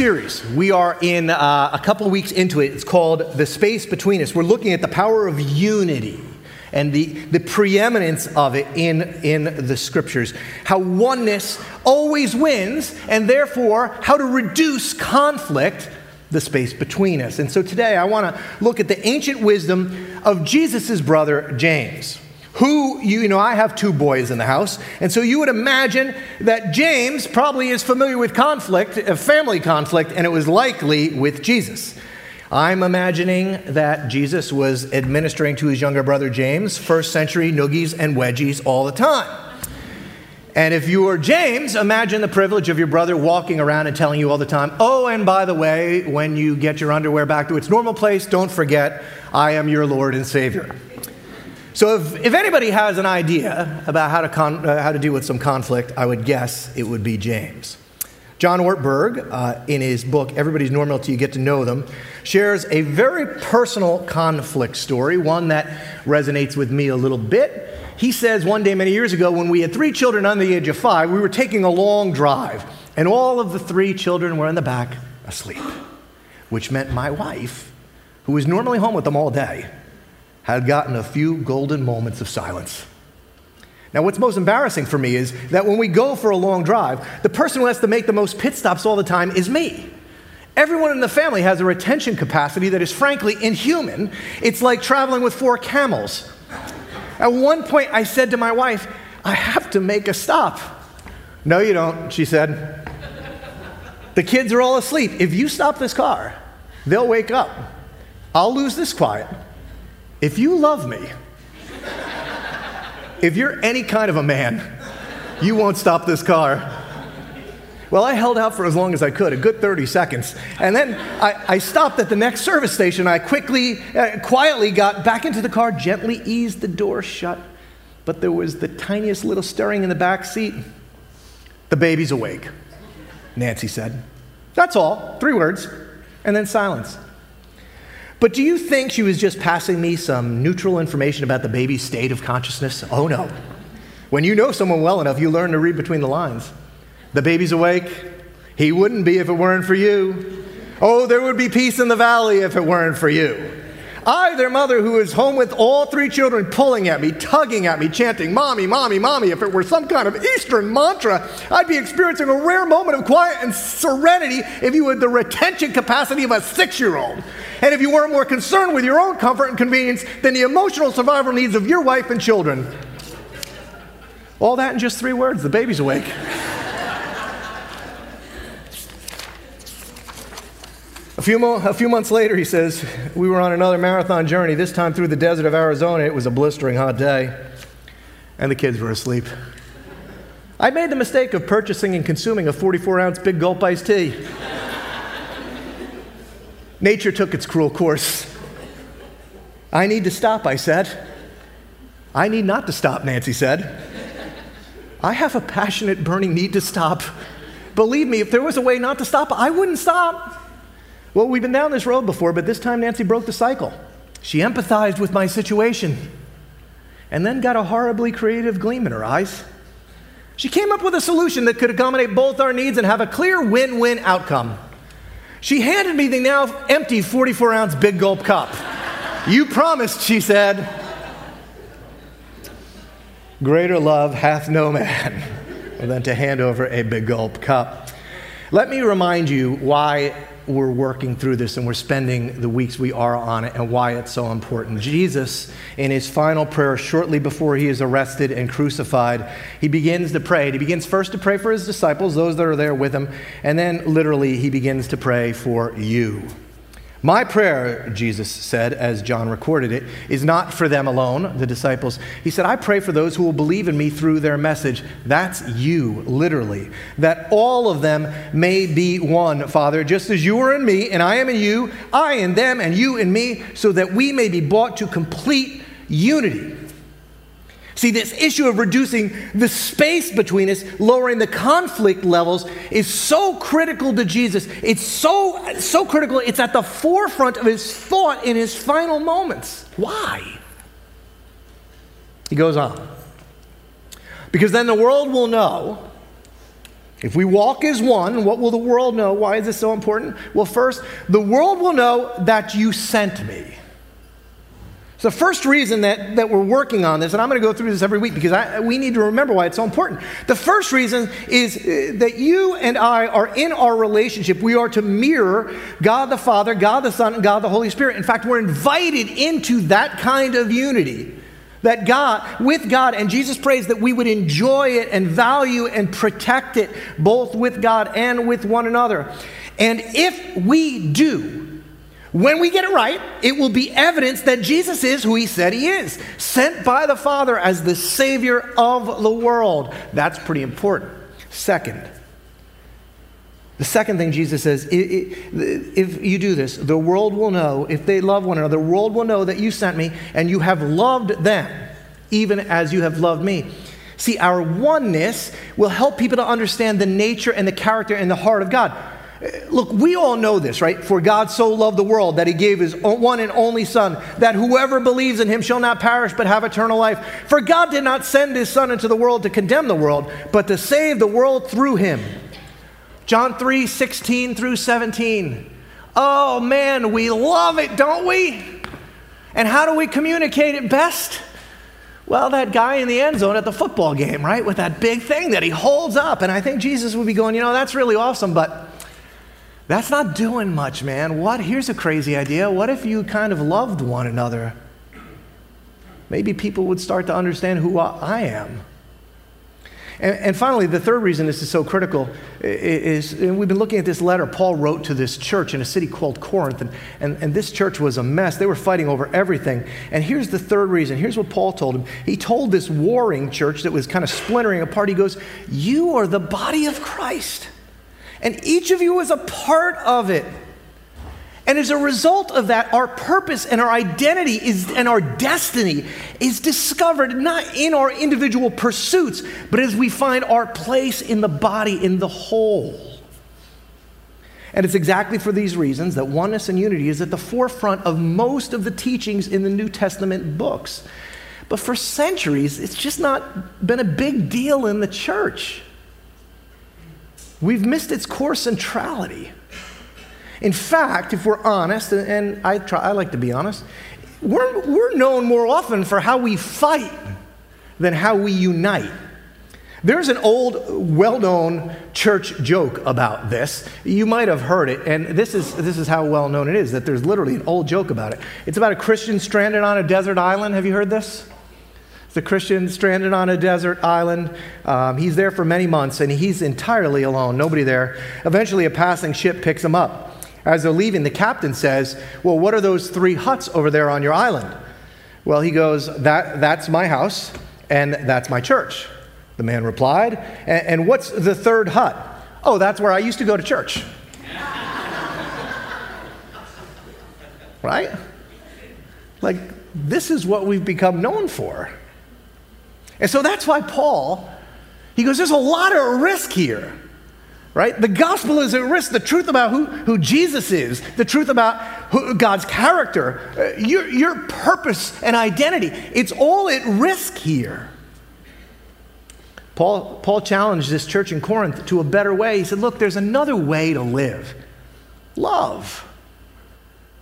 Series. We are in uh, a couple weeks into it. It's called The Space Between Us. We're looking at the power of unity and the, the preeminence of it in, in the scriptures. How oneness always wins, and therefore, how to reduce conflict, the space between us. And so today, I want to look at the ancient wisdom of Jesus' brother, James who, you know, I have two boys in the house, and so you would imagine that James probably is familiar with conflict, a family conflict, and it was likely with Jesus. I'm imagining that Jesus was administering to his younger brother James first century noogies and wedgies all the time. And if you were James, imagine the privilege of your brother walking around and telling you all the time, oh, and by the way, when you get your underwear back to its normal place, don't forget, I am your Lord and Savior. So, if, if anybody has an idea about how to, con, uh, how to deal with some conflict, I would guess it would be James. John Ortberg, uh, in his book, Everybody's Normal Till You Get to Know Them, shares a very personal conflict story, one that resonates with me a little bit. He says one day many years ago, when we had three children under the age of five, we were taking a long drive, and all of the three children were in the back asleep, which meant my wife, who was normally home with them all day, had gotten a few golden moments of silence. Now, what's most embarrassing for me is that when we go for a long drive, the person who has to make the most pit stops all the time is me. Everyone in the family has a retention capacity that is frankly inhuman. It's like traveling with four camels. At one point, I said to my wife, I have to make a stop. No, you don't, she said. The kids are all asleep. If you stop this car, they'll wake up. I'll lose this quiet. If you love me, if you're any kind of a man, you won't stop this car. Well, I held out for as long as I could, a good 30 seconds. And then I, I stopped at the next service station. I quickly, uh, quietly got back into the car, gently eased the door shut. But there was the tiniest little stirring in the back seat. The baby's awake, Nancy said. That's all, three words, and then silence. But do you think she was just passing me some neutral information about the baby's state of consciousness? Oh no. When you know someone well enough, you learn to read between the lines. The baby's awake. He wouldn't be if it weren't for you. Oh, there would be peace in the valley if it weren't for you. I, their mother, who is home with all three children pulling at me, tugging at me, chanting, Mommy, Mommy, Mommy. If it were some kind of Eastern mantra, I'd be experiencing a rare moment of quiet and serenity if you had the retention capacity of a six year old. And if you weren't more concerned with your own comfort and convenience than the emotional survival needs of your wife and children. All that in just three words the baby's awake. A few, mo- a few months later, he says, we were on another marathon journey, this time through the desert of Arizona. It was a blistering hot day, and the kids were asleep. I made the mistake of purchasing and consuming a 44 ounce big gulp iced tea. Nature took its cruel course. I need to stop, I said. I need not to stop, Nancy said. I have a passionate, burning need to stop. Believe me, if there was a way not to stop, I wouldn't stop. Well, we've been down this road before, but this time Nancy broke the cycle. She empathized with my situation and then got a horribly creative gleam in her eyes. She came up with a solution that could accommodate both our needs and have a clear win win outcome. She handed me the now empty 44 ounce big gulp cup. you promised, she said. Greater love hath no man than to hand over a big gulp cup. Let me remind you why we're working through this and we're spending the weeks we are on it and why it's so important. Jesus, in his final prayer shortly before he is arrested and crucified, he begins to pray. He begins first to pray for his disciples, those that are there with him, and then literally he begins to pray for you. My prayer, Jesus said, as John recorded it, is not for them alone, the disciples. He said, I pray for those who will believe in me through their message. That's you, literally. That all of them may be one, Father, just as you are in me and I am in you, I in them and you in me, so that we may be brought to complete unity. See, this issue of reducing the space between us, lowering the conflict levels, is so critical to Jesus. It's so, so critical, it's at the forefront of his thought in his final moments. Why? He goes on. Because then the world will know If we walk as one, what will the world know? Why is this so important? Well, first, the world will know that you sent me. So, the first reason that, that we're working on this, and I'm going to go through this every week because I, we need to remember why it's so important. The first reason is uh, that you and I are in our relationship. We are to mirror God the Father, God the Son, and God the Holy Spirit. In fact, we're invited into that kind of unity. That God, with God, and Jesus prays that we would enjoy it and value and protect it both with God and with one another. And if we do, when we get it right, it will be evidence that Jesus is who he said he is, sent by the Father as the Savior of the world. That's pretty important. Second, the second thing Jesus says, if you do this, the world will know, if they love one another, the world will know that you sent me and you have loved them, even as you have loved me. See, our oneness will help people to understand the nature and the character and the heart of God. Look, we all know this, right? For God so loved the world that he gave his one and only Son, that whoever believes in him shall not perish but have eternal life. For God did not send his Son into the world to condemn the world, but to save the world through him. John 3 16 through 17. Oh man, we love it, don't we? And how do we communicate it best? Well, that guy in the end zone at the football game, right? With that big thing that he holds up. And I think Jesus would be going, you know, that's really awesome, but that's not doing much, man. What? Here's a crazy idea. What if you kind of loved one another? Maybe people would start to understand who I am. And, and, finally, the third reason this is so critical is, and we've been looking at this letter Paul wrote to this church in a city called Corinth, and, and, and this church was a mess. They were fighting over everything. And here's the third reason. Here's what Paul told him. He told this warring church that was kind of splintering apart, he goes, You are the body of Christ, and each of you is a part of it. And as a result of that, our purpose and our identity is, and our destiny is discovered not in our individual pursuits, but as we find our place in the body, in the whole. And it's exactly for these reasons that oneness and unity is at the forefront of most of the teachings in the New Testament books. But for centuries, it's just not been a big deal in the church. We've missed its core centrality. In fact, if we're honest, and I, try, I like to be honest, we're, we're known more often for how we fight than how we unite. There's an old, well known church joke about this. You might have heard it, and this is, this is how well known it is that there's literally an old joke about it. It's about a Christian stranded on a desert island. Have you heard this? It's a Christian stranded on a desert island. Um, he's there for many months, and he's entirely alone, nobody there. Eventually, a passing ship picks him up. As they're leaving, the captain says, Well, what are those three huts over there on your island? Well, he goes, that, That's my house, and that's my church. The man replied, and, and what's the third hut? Oh, that's where I used to go to church. right? Like, this is what we've become known for. And so that's why Paul, he goes, There's a lot of risk here right? The gospel is at risk. The truth about who, who Jesus is, the truth about who, God's character, uh, your, your purpose and identity, it's all at risk here. Paul, Paul challenged this church in Corinth to a better way. He said, Look, there's another way to live love.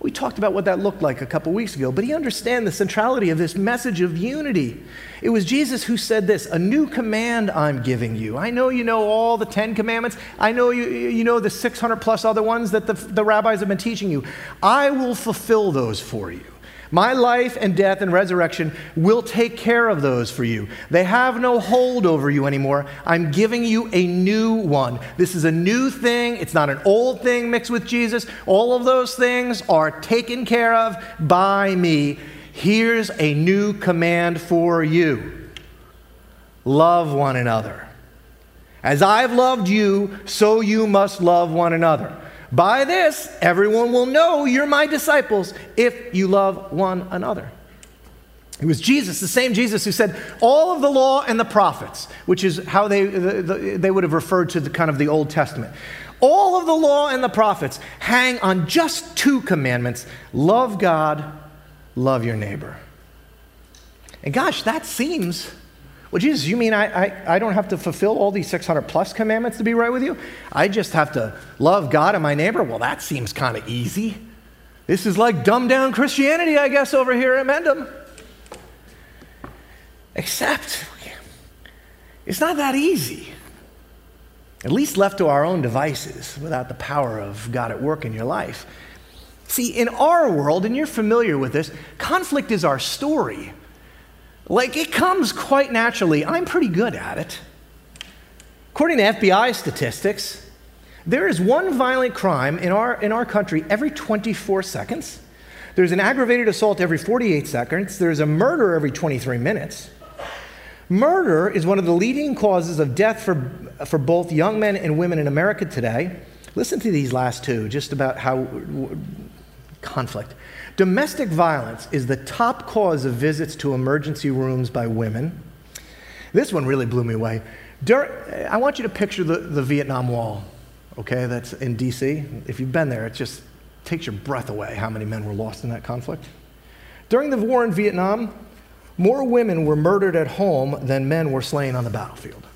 We talked about what that looked like a couple weeks ago, but he understand the centrality of this message of unity. It was Jesus who said this, "A new command I'm giving you." I know you know all the 10 commandments. I know you, you know the 600 plus other ones that the, the rabbis have been teaching you. I will fulfill those for you. My life and death and resurrection will take care of those for you. They have no hold over you anymore. I'm giving you a new one. This is a new thing. It's not an old thing mixed with Jesus. All of those things are taken care of by me. Here's a new command for you love one another. As I've loved you, so you must love one another. By this, everyone will know you're my disciples if you love one another. It was Jesus, the same Jesus who said, All of the law and the prophets, which is how they, they would have referred to the kind of the Old Testament. All of the law and the prophets hang on just two commandments love God, love your neighbor. And gosh, that seems Well, Jesus, you mean I, I, I don't have to fulfill all these 600 plus commandments to be right with you? I just have to love God and my neighbor? Well, that seems kind of easy. This is like dumbed down Christianity, I guess, over here at Mendham. Except, it's not that easy. At least left to our own devices without the power of God at work in your life. See, in our world, and you're familiar with this, conflict is our story. Like it comes quite naturally. I'm pretty good at it. According to FBI statistics, there is one violent crime in our, in our country every 24 seconds. There's an aggravated assault every 48 seconds. There's a murder every 23 minutes. Murder is one of the leading causes of death for, for both young men and women in America today. Listen to these last two, just about how conflict. Domestic violence is the top cause of visits to emergency rooms by women. This one really blew me away. I want you to picture the, the Vietnam Wall, okay, that's in DC. If you've been there, it just takes your breath away how many men were lost in that conflict. During the war in Vietnam, more women were murdered at home than men were slain on the battlefield.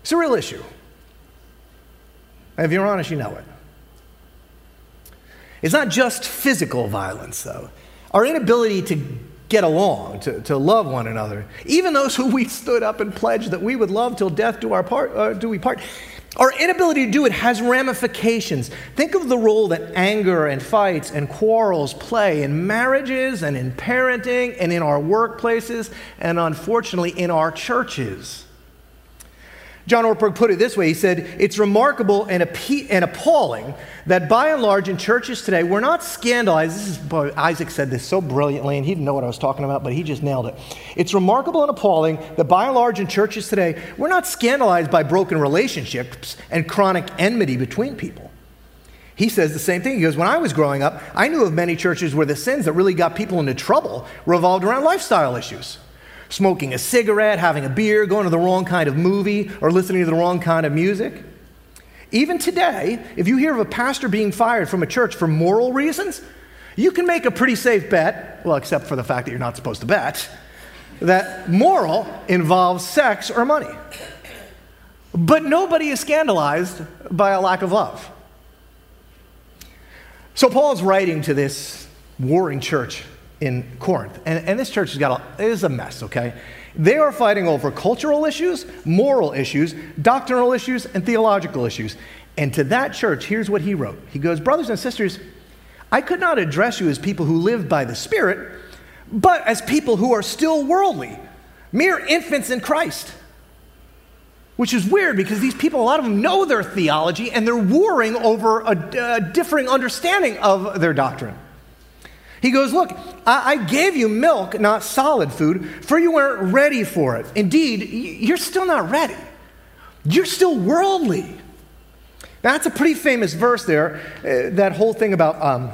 It's a real issue. If you're honest, you know it. It's not just physical violence, though. Our inability to get along, to, to love one another, even those who we stood up and pledged that we would love till death do, our part, uh, do we part, our inability to do it has ramifications. Think of the role that anger and fights and quarrels play in marriages and in parenting and in our workplaces and unfortunately in our churches. John Ortberg put it this way he said, It's remarkable and, and, appalling that by and large in churches today, we're not scandalized. This is, boy, Isaac said this so brilliantly, and he didn't know what I was talking about, but he just nailed it. It's remarkable and appalling that by and large in churches today, we're not scandalized by broken relationships and chronic enmity between people. He says the same thing. He goes, When I was growing up, I knew of many churches where the sins that really got people into trouble revolved around lifestyle issues smoking a cigarette, having a beer, going to the wrong kind of movie, or listening to the wrong kind of music. Even today, if you hear of a pastor being fired from a church for moral reasons, you can make a pretty safe bet, well, except for the fact that you're not supposed to bet, that moral involves sex or money. But nobody is scandalized by a lack of love. So Paul's writing to this warring church in Corinth. And, and this church has got a, is a mess, okay? They are fighting over cultural issues, moral issues, doctrinal issues, and theological issues. And to that church, here's what he wrote He goes, Brothers and sisters, I could not address you as people who live by the Spirit, but as people who are still worldly, mere infants in Christ. Which is weird because these people, a lot of them know their theology and they're warring over a, a differing understanding of their doctrine. He goes, Look, I, I gave you milk, not solid food, for you weren't ready for it. Indeed, you're still not ready. You're still worldly. Now, that's a pretty famous verse there, uh, that whole thing about um,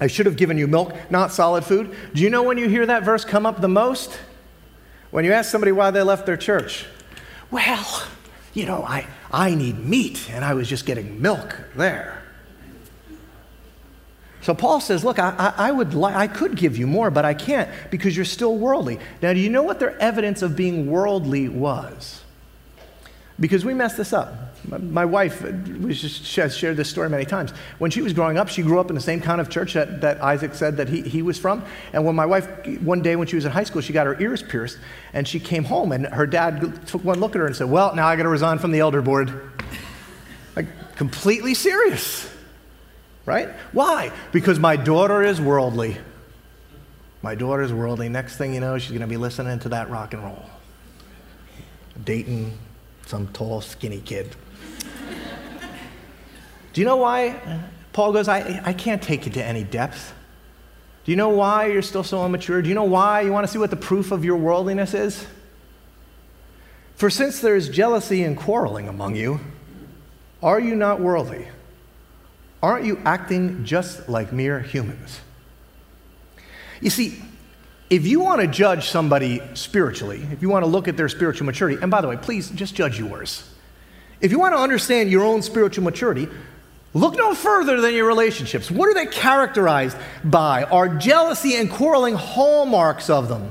I should have given you milk, not solid food. Do you know when you hear that verse come up the most? When you ask somebody why they left their church. Well, you know, I, I need meat, and I was just getting milk there. So Paul says, Look, I, I, would li- I could give you more, but I can't because you're still worldly. Now, do you know what their evidence of being worldly was? Because we messed this up. My wife uh, has shared this story many times. When she was growing up, she grew up in the same kind of church that, that Isaac said that he, he was from. And when my wife, one day when she was in high school, she got her ears pierced, and she came home, and her dad took one look at her and said, Well, now I got to resign from the elder board. Like, completely serious right? Why? Because my daughter is worldly. My daughter is worldly. Next thing you know, she's going to be listening to that rock and roll, dating some tall, skinny kid. Do you know why? Paul goes, I, I can't take you to any depth. Do you know why you're still so immature? Do you know why you want to see what the proof of your worldliness is? For since there is jealousy and quarreling among you, are you not worldly? Aren't you acting just like mere humans? You see, if you want to judge somebody spiritually, if you want to look at their spiritual maturity, and by the way, please just judge yours. If you want to understand your own spiritual maturity, Look no further than your relationships. What are they characterized by? Are jealousy and quarreling hallmarks of them?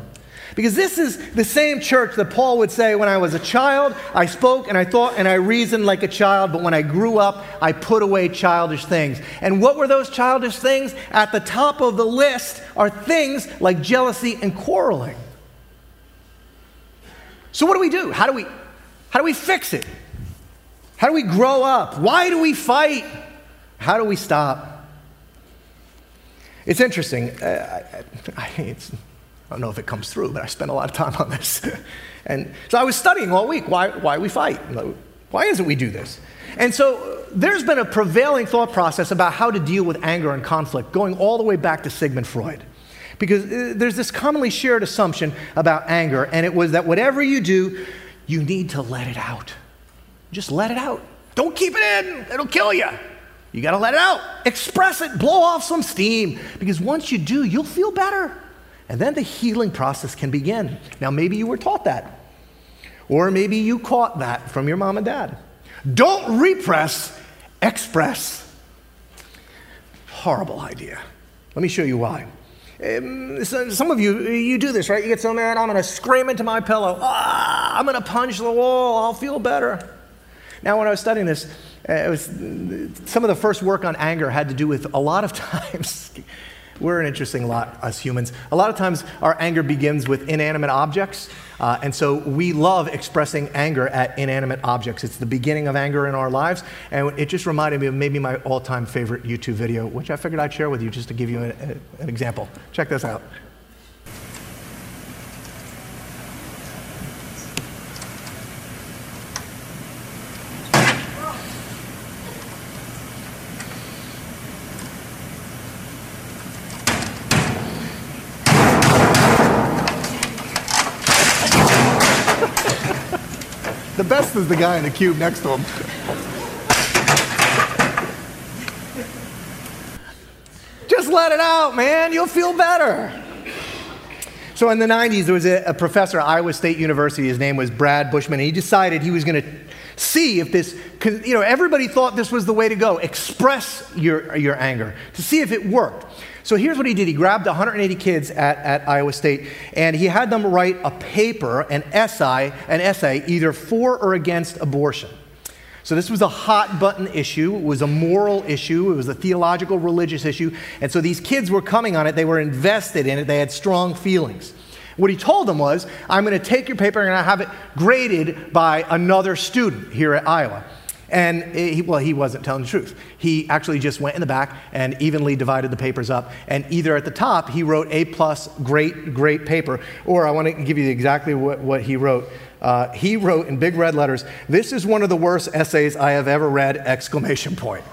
Because this is the same church that Paul would say, when I was a child, I spoke and I thought and I reasoned like a child, but when I grew up, I put away childish things. And what were those childish things? At the top of the list are things like jealousy and quarreling. So what do we do? How do we how do we fix it? How do we grow up? Why do we fight? How do we stop? It's interesting. Uh, I, I, it's, I don't know if it comes through, but I spent a lot of time on this. and so I was studying all week why, why we fight. Why is it we do this? And so there's been a prevailing thought process about how to deal with anger and conflict going all the way back to Sigmund Freud. Because uh, there's this commonly shared assumption about anger, and it was that whatever you do, you need to let it out. Just let it out. Don't keep it in, it'll kill you. You got to let it out, express it, blow off some steam, because once you do, you'll feel better. And then the healing process can begin. Now, maybe you were taught that, or maybe you caught that from your mom and dad. Don't repress, express. Horrible idea. Let me show you why. Um, some of you, you do this, right? You get so mad, I'm going to scream into my pillow. Ah, I'm going to punch the wall. I'll feel better. Now, when I was studying this, uh, was, some of the first work on anger had to do with a lot of times we're an interesting lot, us humans. A lot of times our anger begins with inanimate objects. Uh, and so we love expressing anger at inanimate objects. It's the beginning of anger in our lives. And it just reminded me of maybe my all time favorite YouTube video, which I figured I'd share with you just to give you an, an example. Check this out. best is the guy in the cube next to him. Just let it out, man. You'll feel better. So in the 90s, there was a, a, professor at Iowa State University. His name was Brad Bushman. And he decided he was going to see if this, you know, everybody thought this was the way to go. Express your, your anger to see if it worked. So here's what he did. He grabbed 180 kids at, at Iowa State and he had them write a paper, an essay, an essay either for or against abortion. So this was a hot button issue. It was a moral issue. It was a theological, religious issue. And so these kids were coming on it. They were invested in it. They had strong feelings. What he told them was, I'm going to take your paper and to have it graded by another student here at Iowa. And he, well, he wasn't telling the truth. He actually just went in the back and evenly divided the papers up. And either at the top, he wrote A plus, great, great paper, or I want to give you exactly what, what he wrote. Uh, he wrote in big red letters, This is one of the worst essays I have ever read! Exclamation point.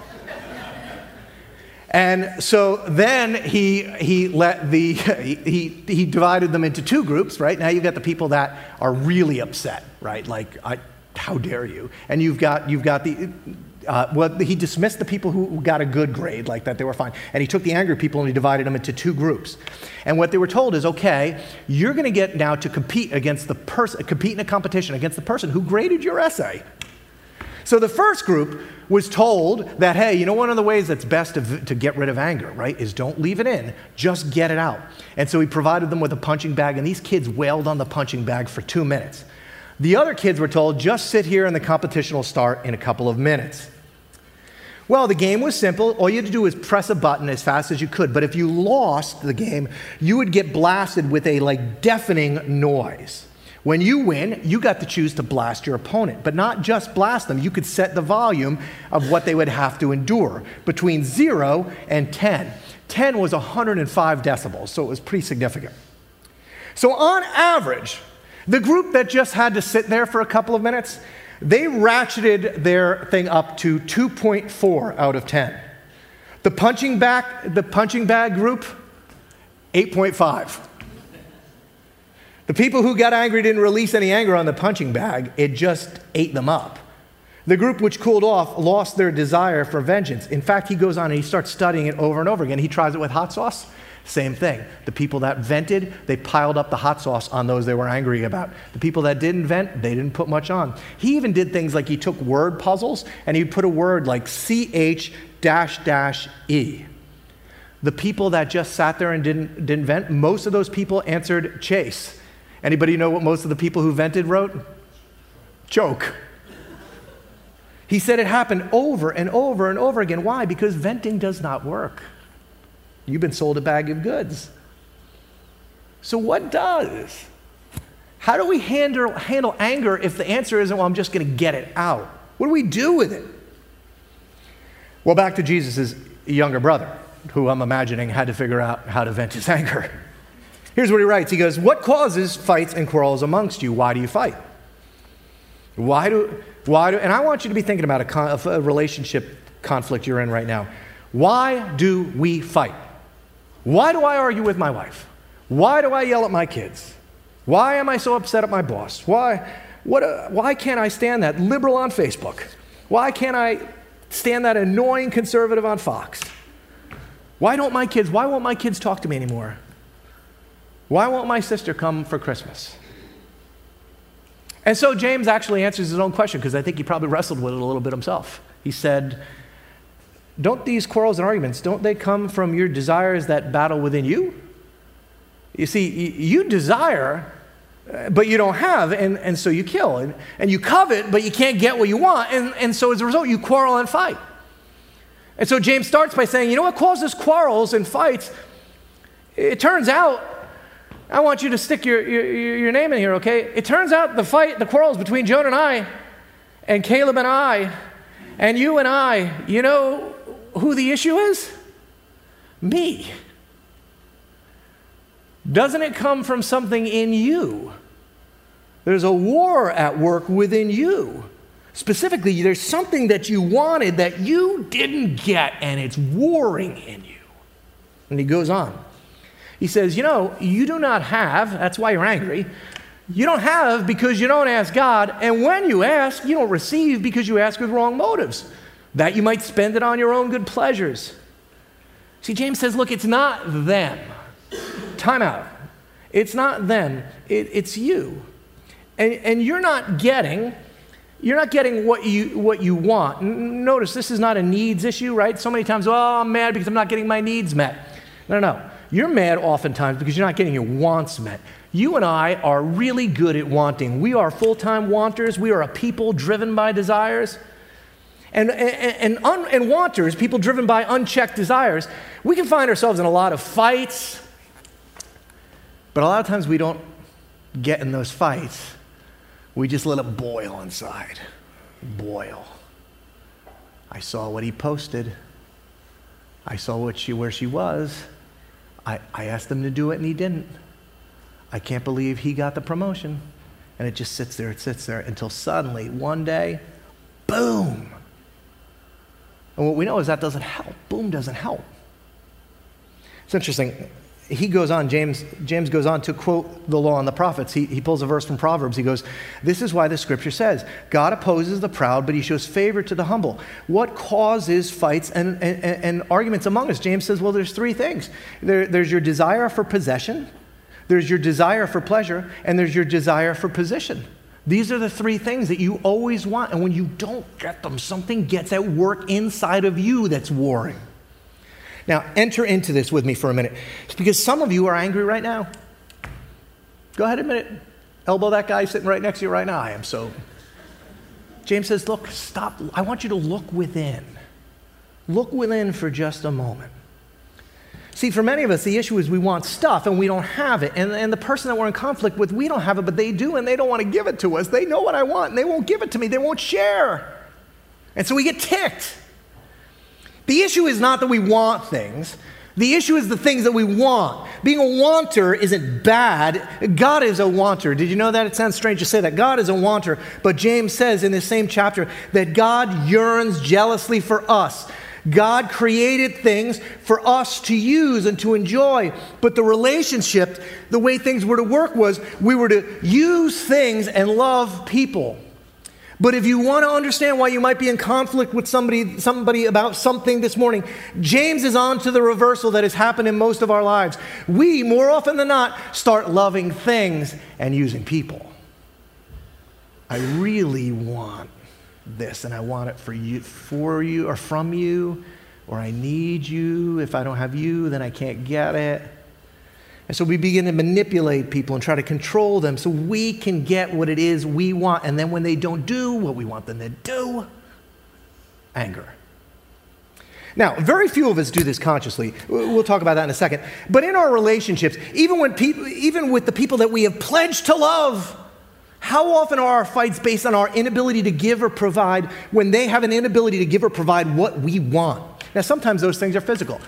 And so then he, he let the, he, he divided them into two groups, right? Now you've got the people that are really upset, right? Like, I, how dare you? And you've got, you've got the, uh, well, he dismissed the people who got a good grade, like that they were fine. And he took the angry people and he divided them into two groups. And what they were told is, okay, you're going to get now to compete against the person, compete in a competition against the person who graded your essay. So the first group was told that, hey, you know, one of the ways that's best to, to, get rid of anger, right, is don't leave it in, just get it out. And so he provided them with a punching bag, and these kids wailed on the punching bag for two minutes. The other kids were told, just sit here and the competition will start in a couple of minutes. Well, the game was simple. All you had to do was press a button as fast as you could. But if you lost the game, you would get blasted with a like deafening noise. When you win, you got to choose to blast your opponent, but not just blast them. You could set the volume of what they would have to endure between 0 and 10. 10 was 105 decibels, so it was pretty significant. So, on average, the group that just had to sit there for a couple of minutes, they ratcheted their thing up to 2.4 out of 10. The punching bag, the punching bag group, 8.5. The people who got angry didn't release any anger on the punching bag, it just ate them up. The group which cooled off lost their desire for vengeance. In fact, he goes on and he starts studying it over and over again. He tries it with hot sauce. Same thing. The people that vented, they piled up the hot sauce on those they were angry about. The people that didn't vent, they didn't put much on. He even did things like he took word puzzles and he'd put a word like C H dash dash E. The people that just sat there and didn't, didn't vent, most of those people answered chase. Anybody know what most of the people who vented wrote? Choke. He said it happened over and over and over again. Why? Because venting does not work. You've been sold a bag of goods. So, what does? How do we handle, handle anger if the answer isn't, well, I'm just going to get it out? What do we do with it? Well, back to Jesus' younger brother, who I'm imagining had to figure out how to vent his anger. Here's what he writes He goes, What causes fights and quarrels amongst you? Why do you fight? Why do, why do, and I want you to be thinking about a, con, a relationship conflict you're in right now. Why do we fight? Why do I argue with my wife? Why do I yell at my kids? Why am I so upset at my boss? Why, what, uh, why can't I stand that liberal on Facebook? Why can't I stand that annoying conservative on Fox? Why don't my kids, why won't my kids talk to me anymore? Why won't my sister come for Christmas? And so James actually answers his own question because I think he probably wrestled with it a little bit himself. He said, Don't these quarrels and arguments, don't they come from your desires that battle within you? You see, you desire, uh, but you don't have, and, and so you kill. And, and you covet, but you can't get what you want. And, and so as a result, you quarrel and fight. And so James starts by saying, You know what causes quarrels and fights? It turns out I want you to stick your, your, your, name in here, okay? It turns out the fight, the quarrels between Joan and I, and Caleb and I, and you and I, you know who the issue is? Me. Doesn't it come from something in you? There's a war at work within you. Specifically, there's something that you wanted that you didn't get, and it's warring in you. And he goes on. He says, You know, you do not have, that's why you're angry. You don't have because you don't ask God. And when you ask, you don't receive because you ask with wrong motives, that you might spend it on your own good pleasures. See, James says, Look, it's not them. Time out. It's not them, it, it's you. And, and you're not getting. You're not getting what you, what you want. Notice this is not a needs issue, right? So many times, oh, I'm mad because I'm not getting my needs met. No, no, no. You're mad oftentimes because you're not getting your wants met. You and I are really good at wanting. We are full time wanters. We are a people driven by desires. And, and, and, un, and wanters, people driven by unchecked desires, we can find ourselves in a lot of fights, but a lot of times we don't get in those fights. We just let it boil inside. Boil. I saw what he posted. I saw what she, where she was. I, I asked him to do it and he didn't. I can't believe he got the promotion. And it just sits there, it sits there until suddenly, one day, boom. And what we know is that doesn't help. Boom doesn't help. It's interesting he goes on, James, James goes on to quote the law and the prophets. He, he pulls a verse from Proverbs. He goes, This is why the scripture says, God opposes the proud, but he shows favor to the humble. What causes fights and, and, and arguments among us? James says, Well, there's three things there, there's your desire for possession, there's your desire for pleasure, and there's your desire for position. These are the three things that you always want. And when you don't get them, something gets at work inside of you that's warring. Now, enter into this with me for a minute. because some of you are angry right now. Go ahead, admit it. Elbow that guy sitting right next to you right now. I am so. James says, Look, stop. I want you to look within. Look within for just a moment. See, for many of us, the issue is we want stuff and we don't have it. And, and the person that we're in conflict with, we don't have it, but they do, and they don't want to give it to us. They know what I want, and they won't give it to me. They won't share. And so we get ticked. The issue is not that we want things. The issue is the things that we want. Being a wanter isn't bad. God is a wanter. Did you know that? It sounds strange to say that. God is a wanter. But James says in this same chapter that God yearns jealously for us. God created things for us to use and to enjoy. But the relationship, the way things were to work was we were to use things and love people. But if you want to understand why you might be in conflict with somebody, somebody about something this morning, James is on to the reversal that has happened in most of our lives. We, more often than not, start loving things and using people. I really want this, and I want it for you, for you, or from you, or I need you. If I don't have you, then I can't get it. And so we begin to manipulate people and try to control them so we can get what it is we want. And then when they don't do what we want them to do, anger. Now, very few of us do this consciously. We'll talk about that in a second. But in our relationships, even, when people, even with the people that we have pledged to love, how often are our fights based on our inability to give or provide when they have an inability to give or provide what we want? Now, sometimes those things are physical,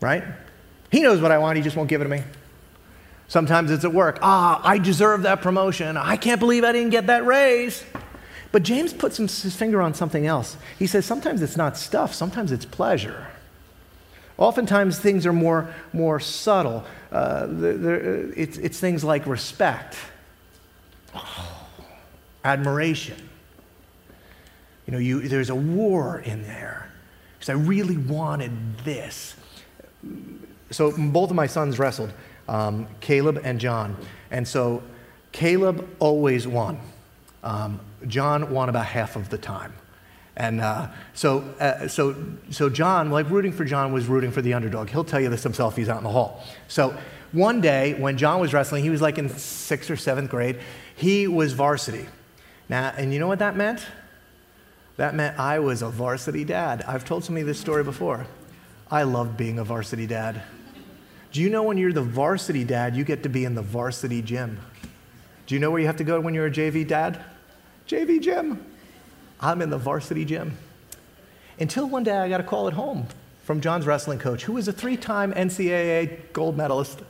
right? He knows what I want, he just won't give it to me. Sometimes it's at work. Ah, I deserve that promotion. I can't believe I didn't get that raise. But James puts his finger on something else. He says sometimes it's not stuff, sometimes it's pleasure. Oftentimes things are more, more subtle. Uh, it's, it's things like respect, oh, admiration. You know, you, there's a war in there because I really wanted this. So both of my sons wrestled, um, Caleb and John. And so Caleb always won. Um, John won about half of the time. And uh, so, uh, so, so John, like rooting for John, was rooting for the underdog. He'll tell you this himself. He's out in the hall. So one day when John was wrestling, he was like in sixth or seventh grade. He was varsity. Now, and you know what that meant? That meant I was a varsity dad. I've told somebody this story before. I loved being a varsity dad. Do you know when you're the varsity dad, you get to be in the varsity gym? Do you know where you have to go when you're a JV dad? JV gym. I'm in the varsity gym. Until one day I got a call at home from John's wrestling coach, who was a three time NCAA gold medalist,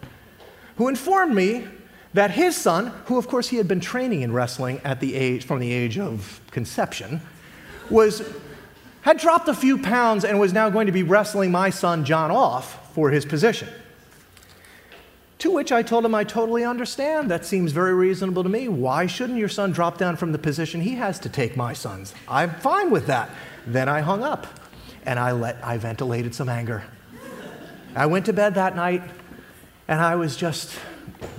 who informed me that his son, who of course he had been training in wrestling at the age, from the age of conception, was, had dropped a few pounds and was now going to be wrestling my son John off for his position. To which I told him, I totally understand. That seems very reasonable to me. Why shouldn't your son drop down from the position he has to take my son's? I'm fine with that. Then I hung up and I, let, I ventilated some anger. I went to bed that night and I was just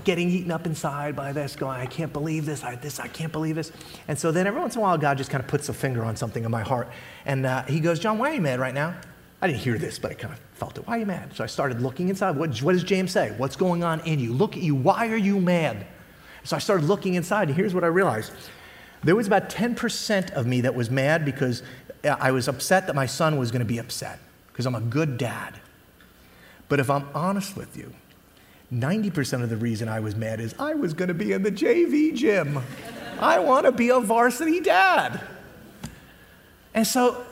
getting eaten up inside by this, going, I can't believe this, I, this, I can't believe this. And so then every once in a while, God just kind of puts a finger on something in my heart. And uh, He goes, John, why are you mad right now? I didn't hear this, but I kind of felt it. Why are you mad? So I started looking inside. What, what does James say? What's going on in you? Look at you. Why are you mad? So I started looking inside, and here's what I realized. There was about 10% of me that was mad because I was upset that my son was going to be upset because I'm a good dad. But if I'm honest with you, 90% of the reason I was mad is I was going to be in the JV gym. I want to be a varsity dad. And so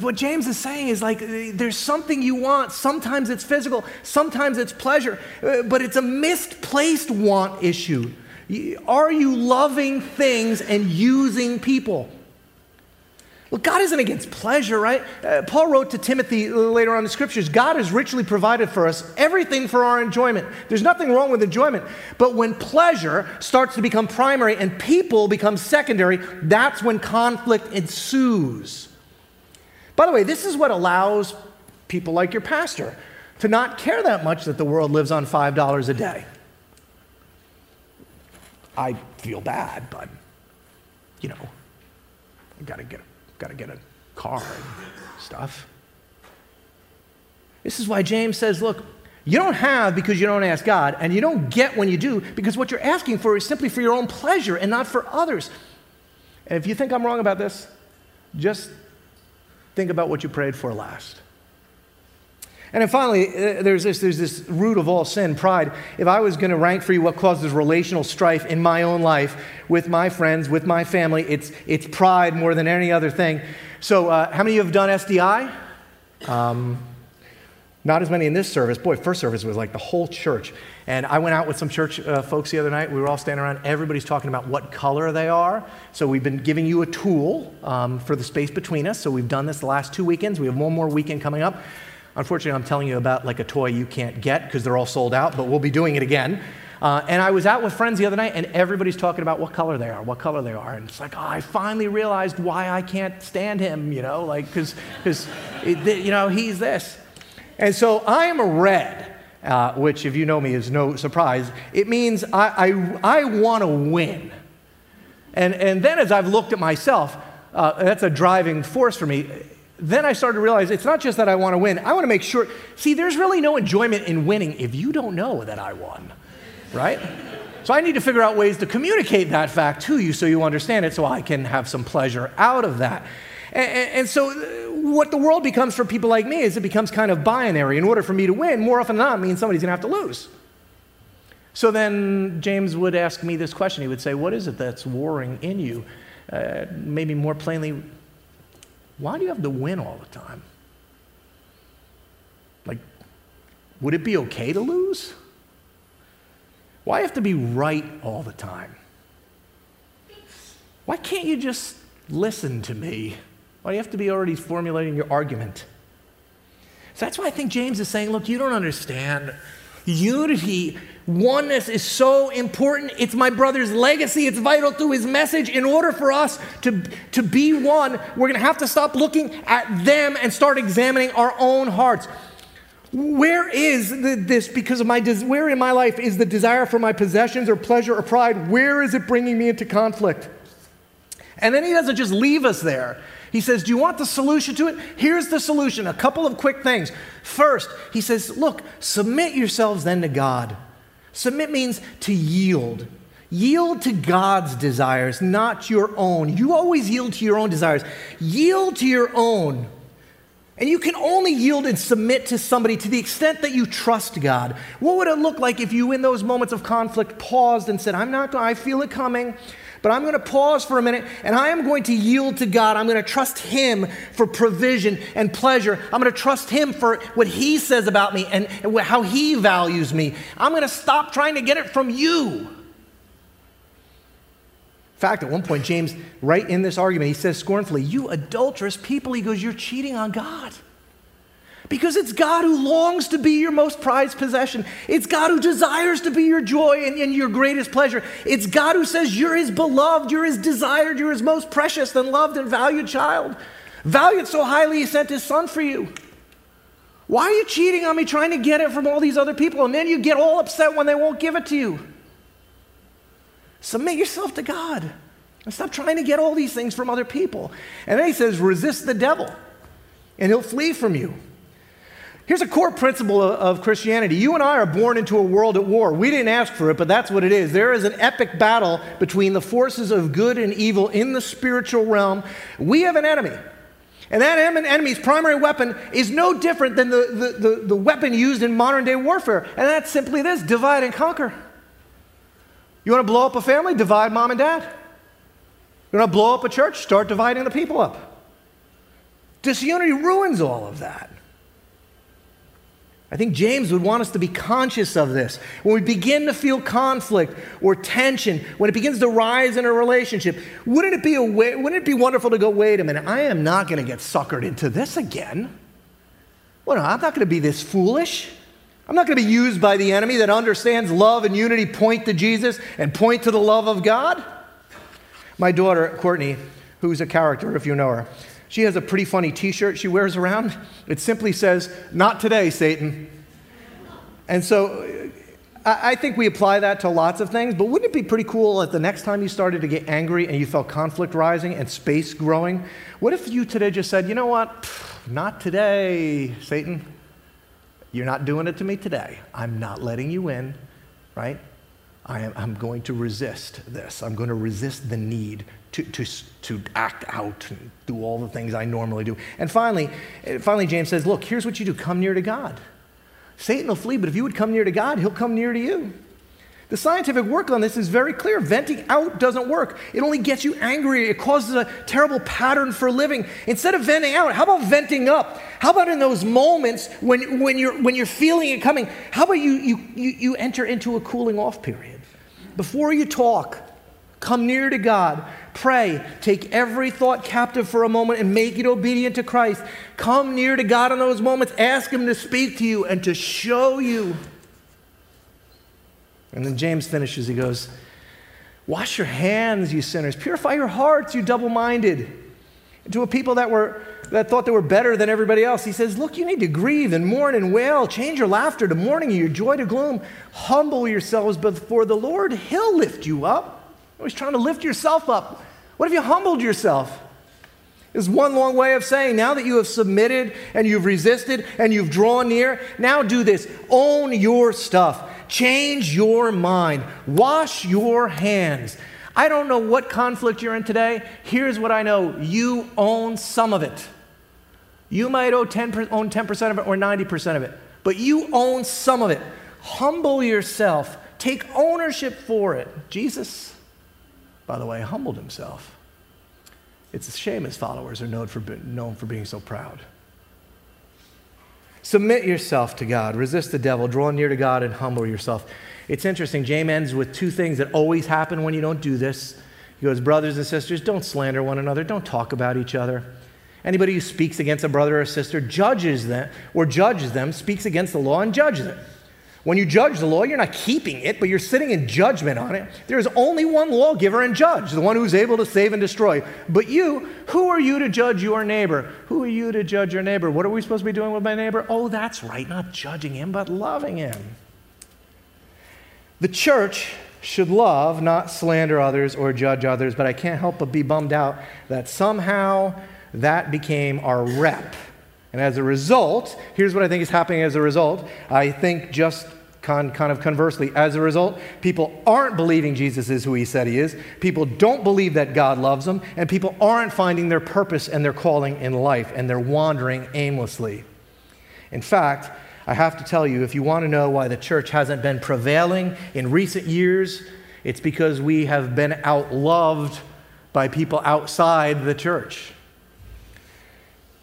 what James is saying is like there's something you want. Sometimes it's physical, sometimes it's pleasure, uh, but it's a misplaced want issue. Are you loving things and using people? Well, God isn't against pleasure, right? Uh, Paul wrote to Timothy later on in the scriptures God has richly provided for us everything for our enjoyment. There's nothing wrong with enjoyment. But when pleasure starts to become primary and people become secondary, that's when conflict ensues. By the way, this is what allows people like your pastor to not care that much that the world lives on $5 a day. I feel bad, but you know, I gotta get, gotta get a car and stuff. This is why James says, look, you don't have because you don't ask God, and you don't get when you do because what you're asking for is simply for your own pleasure and not for others. And if you think I'm wrong about this, just think about what you prayed for last. And then finally, uh, there's this, there's this root of all sin, pride. If I was going to rank for you what causes relational strife in my own life with my friends, with my family, it's, it's pride more than any other thing. So, uh, how many of you have done SDI? Um, not as many in this service. Boy, first service was like the whole church. And I went out with some church uh, folks the other night. We were all standing around. Everybody's talking about what color they are. So we've been giving you a tool um, for the space between us. So we've done this the last two weekends. We have one more weekend coming up. Unfortunately, I'm telling you about like a toy you can't get because they're all sold out, but we'll be doing it again. Uh, and I was out with friends the other night, and everybody's talking about what color they are, what color they are. And it's like, oh, I finally realized why I can't stand him, you know, like, because, you know, he's this. And so I am a red uh, which, if you know me, is no surprise. It means I, I, I want to win. And, and then as I've looked at myself, uh, that's a driving force for me. Then I started to realize it's not just that I want to win. I want to make sure. See, there's really no enjoyment in winning if you don't know that I won, right? So I need to figure out ways to communicate that fact to you so you understand it so I can have some pleasure out of that. And, and, so, uh, what the world becomes for people like me is it becomes kind of binary. In order for me to win, more often than not, means somebody's going to have to lose. So then James would ask me this question. He would say, What is it that's warring in you? Uh, maybe more plainly, why do you have to win all the time? Like, would it be okay to lose? Why have to be right all the time? Why can't you just listen to me? Why do you have to be already formulating your argument? So that's why I think James is saying, look, you don't understand. Unity, oneness is so important. It's my brother's legacy. It's vital to his message. In order for us to, to be one, we're going to have to stop looking at them and start examining our own hearts. Where is the, this, because of my, where in my life is the desire for my possessions or pleasure or pride? Where is it bringing me into conflict? And then he doesn't just leave us there. He says, Do you want the solution to it? Here's the solution a couple of quick things. First, he says, Look, submit yourselves then to God. Submit means to yield. Yield to God's desires, not your own. You always yield to your own desires. Yield to your own. And you can only yield and submit to somebody to the extent that you trust God. What would it look like if you, in those moments of conflict, paused and said, I'm not going, I feel it coming. But I'm going to pause for a minute and I am going to yield to God. I'm going to trust Him for provision and pleasure. I'm going to trust Him for what He says about me and how He values me. I'm going to stop trying to get it from you. In fact, at one point, James, right in this argument, he says scornfully, You adulterous people, he goes, You're cheating on God. Because it's God who longs to be your most prized possession. It's God who desires to be your joy and, and, your greatest pleasure. It's God who says you're his beloved, you're his desired, you're his most precious and loved and valued child. Valued so highly, he sent his son for you. Why are you cheating on me trying to get it from all these other people? And then you get all upset when they won't give it to you. Submit yourself to God and stop trying to get all these things from other people. And then he says, resist the devil, and he'll flee from you. Here's a core principle of Christianity. You and I are born into a world at war. We didn't ask for it, but that's what it is. There is an epic battle between the forces of good and evil in the spiritual realm. We have an enemy. And that enemy's primary weapon is no different than the, the, the, the weapon used in modern day warfare. And that's simply this divide and conquer. You want to blow up a family? Divide mom and dad. You want to blow up a church? Start dividing the people up. Disunity ruins all of that. I think James would want us to be conscious of this. When we begin to feel conflict or tension, when it begins to rise in a relationship, wouldn't it be, a way, wouldn't it be wonderful to go, wait a minute, I am not going to get suckered into this again. Well, I'm not going to be this foolish. I'm not going to be used by the enemy that understands love and unity point to Jesus and point to the love of God. My daughter, Courtney, who's a character, if you know her, she has a pretty funny t shirt she wears around. It simply says, Not today, Satan. And so I think we apply that to lots of things, but wouldn't it be pretty cool if the next time you started to get angry and you felt conflict rising and space growing? What if you today just said, You know what? Not today, Satan. You're not doing it to me today. I'm not letting you in, right? I am, I'm going to resist this. I'm going to resist the need to, to, to act out and do all the things I normally do. And finally, finally, James says, Look, here's what you do come near to God. Satan will flee, but if you would come near to God, he'll come near to you. The scientific work on this is very clear. Venting out doesn't work. It only gets you angry. It causes a terrible pattern for living. Instead of venting out, how about venting up? How about in those moments when, when, you're, when you're feeling it coming, how about you, you, you, you enter into a cooling off period? Before you talk, come near to God. Pray. Take every thought captive for a moment and make it obedient to Christ. Come near to God in those moments. Ask Him to speak to you and to show you. And then James finishes. He goes, Wash your hands, you sinners. Purify your hearts, you double minded. To a people that, were, that thought they were better than everybody else, he says, Look, you need to grieve and mourn and wail. Change your laughter to mourning your joy to gloom. Humble yourselves before the Lord. He'll lift you up. Always trying to lift yourself up. What if you humbled yourself? Is one long way of saying, now that you have submitted and you've resisted and you've drawn near, now do this. Own your stuff. Change your mind. Wash your hands. I don't know what conflict you're in today. Here's what I know you own some of it. You might own 10%, own 10% of it or 90% of it, but you own some of it. Humble yourself, take ownership for it. Jesus, by the way, humbled himself. It's a shame his followers are known for, known for being so proud. Submit yourself to God, resist the devil, draw near to God, and humble yourself. It's interesting. James ends with two things that always happen when you don't do this. He goes, Brothers and sisters, don't slander one another, don't talk about each other. Anybody who speaks against a brother or sister judges them or judges them, speaks against the law and judges it. When you judge the law, you're not keeping it, but you're sitting in judgment on it. There is only one lawgiver and judge, the one who's able to save and destroy. But you, who are you to judge your neighbor? Who are you to judge your neighbor? What are we supposed to be doing with my neighbor? Oh, that's right, not judging him, but loving him. The church should love, not slander others or judge others, but I can't help but be bummed out that somehow that became our rep. And as a result, here's what I think is happening as a result. I think just con, kind of conversely, as a result, people aren't believing Jesus is who he said he is. People don't believe that God loves them. And people aren't finding their purpose and their calling in life. And they're wandering aimlessly. In fact, I have to tell you, if you want to know why the church hasn't been prevailing in recent years, it's because we have been outloved by people outside the church.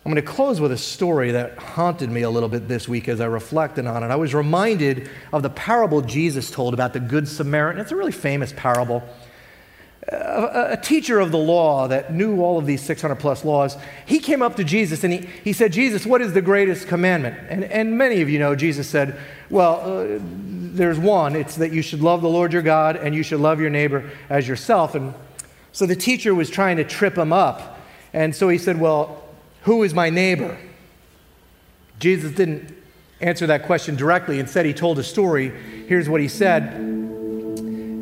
I'm going to close with a story that haunted me a little bit this week as I reflected on it. I was reminded of the parable Jesus told about the Good Samaritan. It's a really famous parable. A, a, teacher of the law that knew all of these 600 plus laws, he came up to Jesus and he, he said, Jesus, what is the greatest commandment? And, and many of you know Jesus said, Well, uh, there's one. It's that you should love the Lord your God and you should love your neighbor as yourself. And so the teacher was trying to trip him up. And so he said, Well, who is my neighbor? Jesus didn't answer that question directly. Instead, he told a story. Here's what he said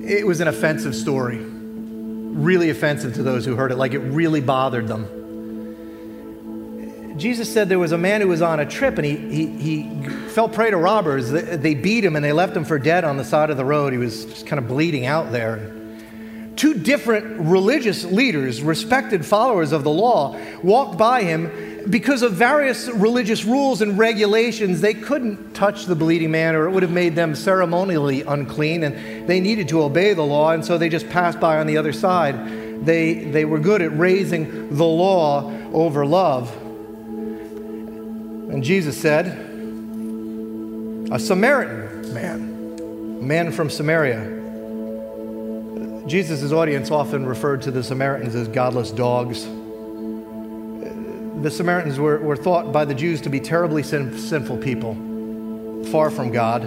it was an offensive story, really offensive to those who heard it, like it really bothered them. Jesus said there was a man who was on a trip and he, he, he fell prey to robbers. They beat him and they left him for dead on the side of the road. He was just kind of bleeding out there two different religious leaders, respected followers of the law, walked by him because of various religious rules and regulations. They couldn't touch the bleeding man, or it would have made them ceremonially unclean, and they needed to obey the law, and so they just passed by on the other side. They, they were good at raising the law over love. And Jesus said, A Samaritan man, a man from Samaria, Jesus' audience often referred to the Samaritans as godless dogs. The Samaritans were, were thought by the Jews to be terribly sin, sinful people, far from God.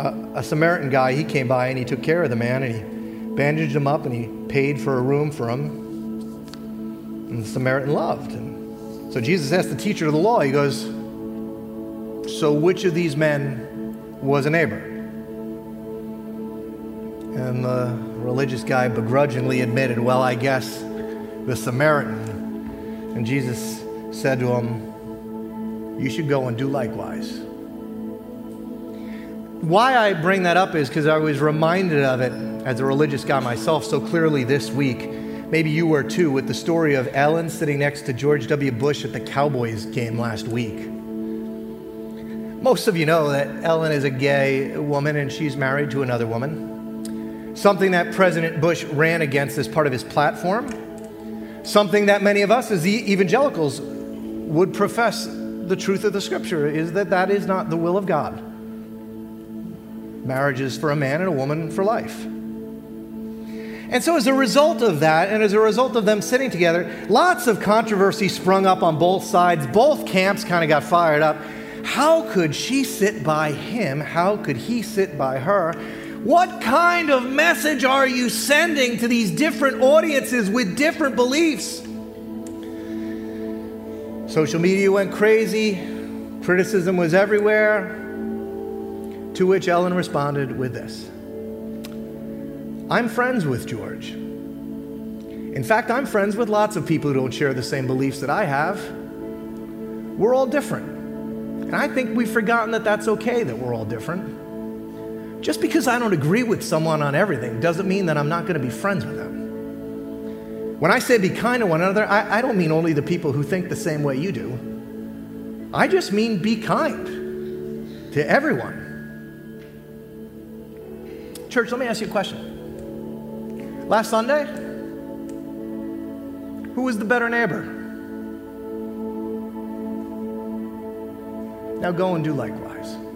A, a Samaritan guy, he came by and he took care of the man and he bandaged him up and he paid for a room for him. And the Samaritan loved. And so Jesus asked the teacher of the law, he goes, So which of these men was a neighbor? And the religious guy begrudgingly admitted, Well, I guess the Samaritan. And Jesus said to him, You should go and do likewise. Why I bring that up is because I was reminded of it as a religious guy myself so clearly this week. Maybe you were too, with the story of Ellen sitting next to George W. Bush at the Cowboys game last week. Most of you know that Ellen is a gay woman and she's married to another woman something that President Bush ran against as part of his platform, something that many of us as evangelicals would profess the truth of the scripture is that that is not the will of God. Marriage is for a man and a woman for life. And so, as a result of that, and as a result of them sitting together, lots of controversy sprung up on both sides. Both camps kind of got fired up. How could she sit by him? How could he sit by her? What kind of message are you sending to these different audiences with different beliefs? Social media went crazy, criticism was everywhere. To which Ellen responded with this I'm friends with George. In fact, I'm friends with lots of people who don't share the same beliefs that I have. We're all different. And I think we've forgotten that that's okay that we're all different. Just because I don't agree with someone on everything doesn't mean that I'm not going to be friends with them. When I say be kind to one another, I, I don't mean only the people who think the same way you do. I just mean be kind to everyone. Church, let me ask you a question. Last Sunday, who was the better neighbor? Now go and do likewise.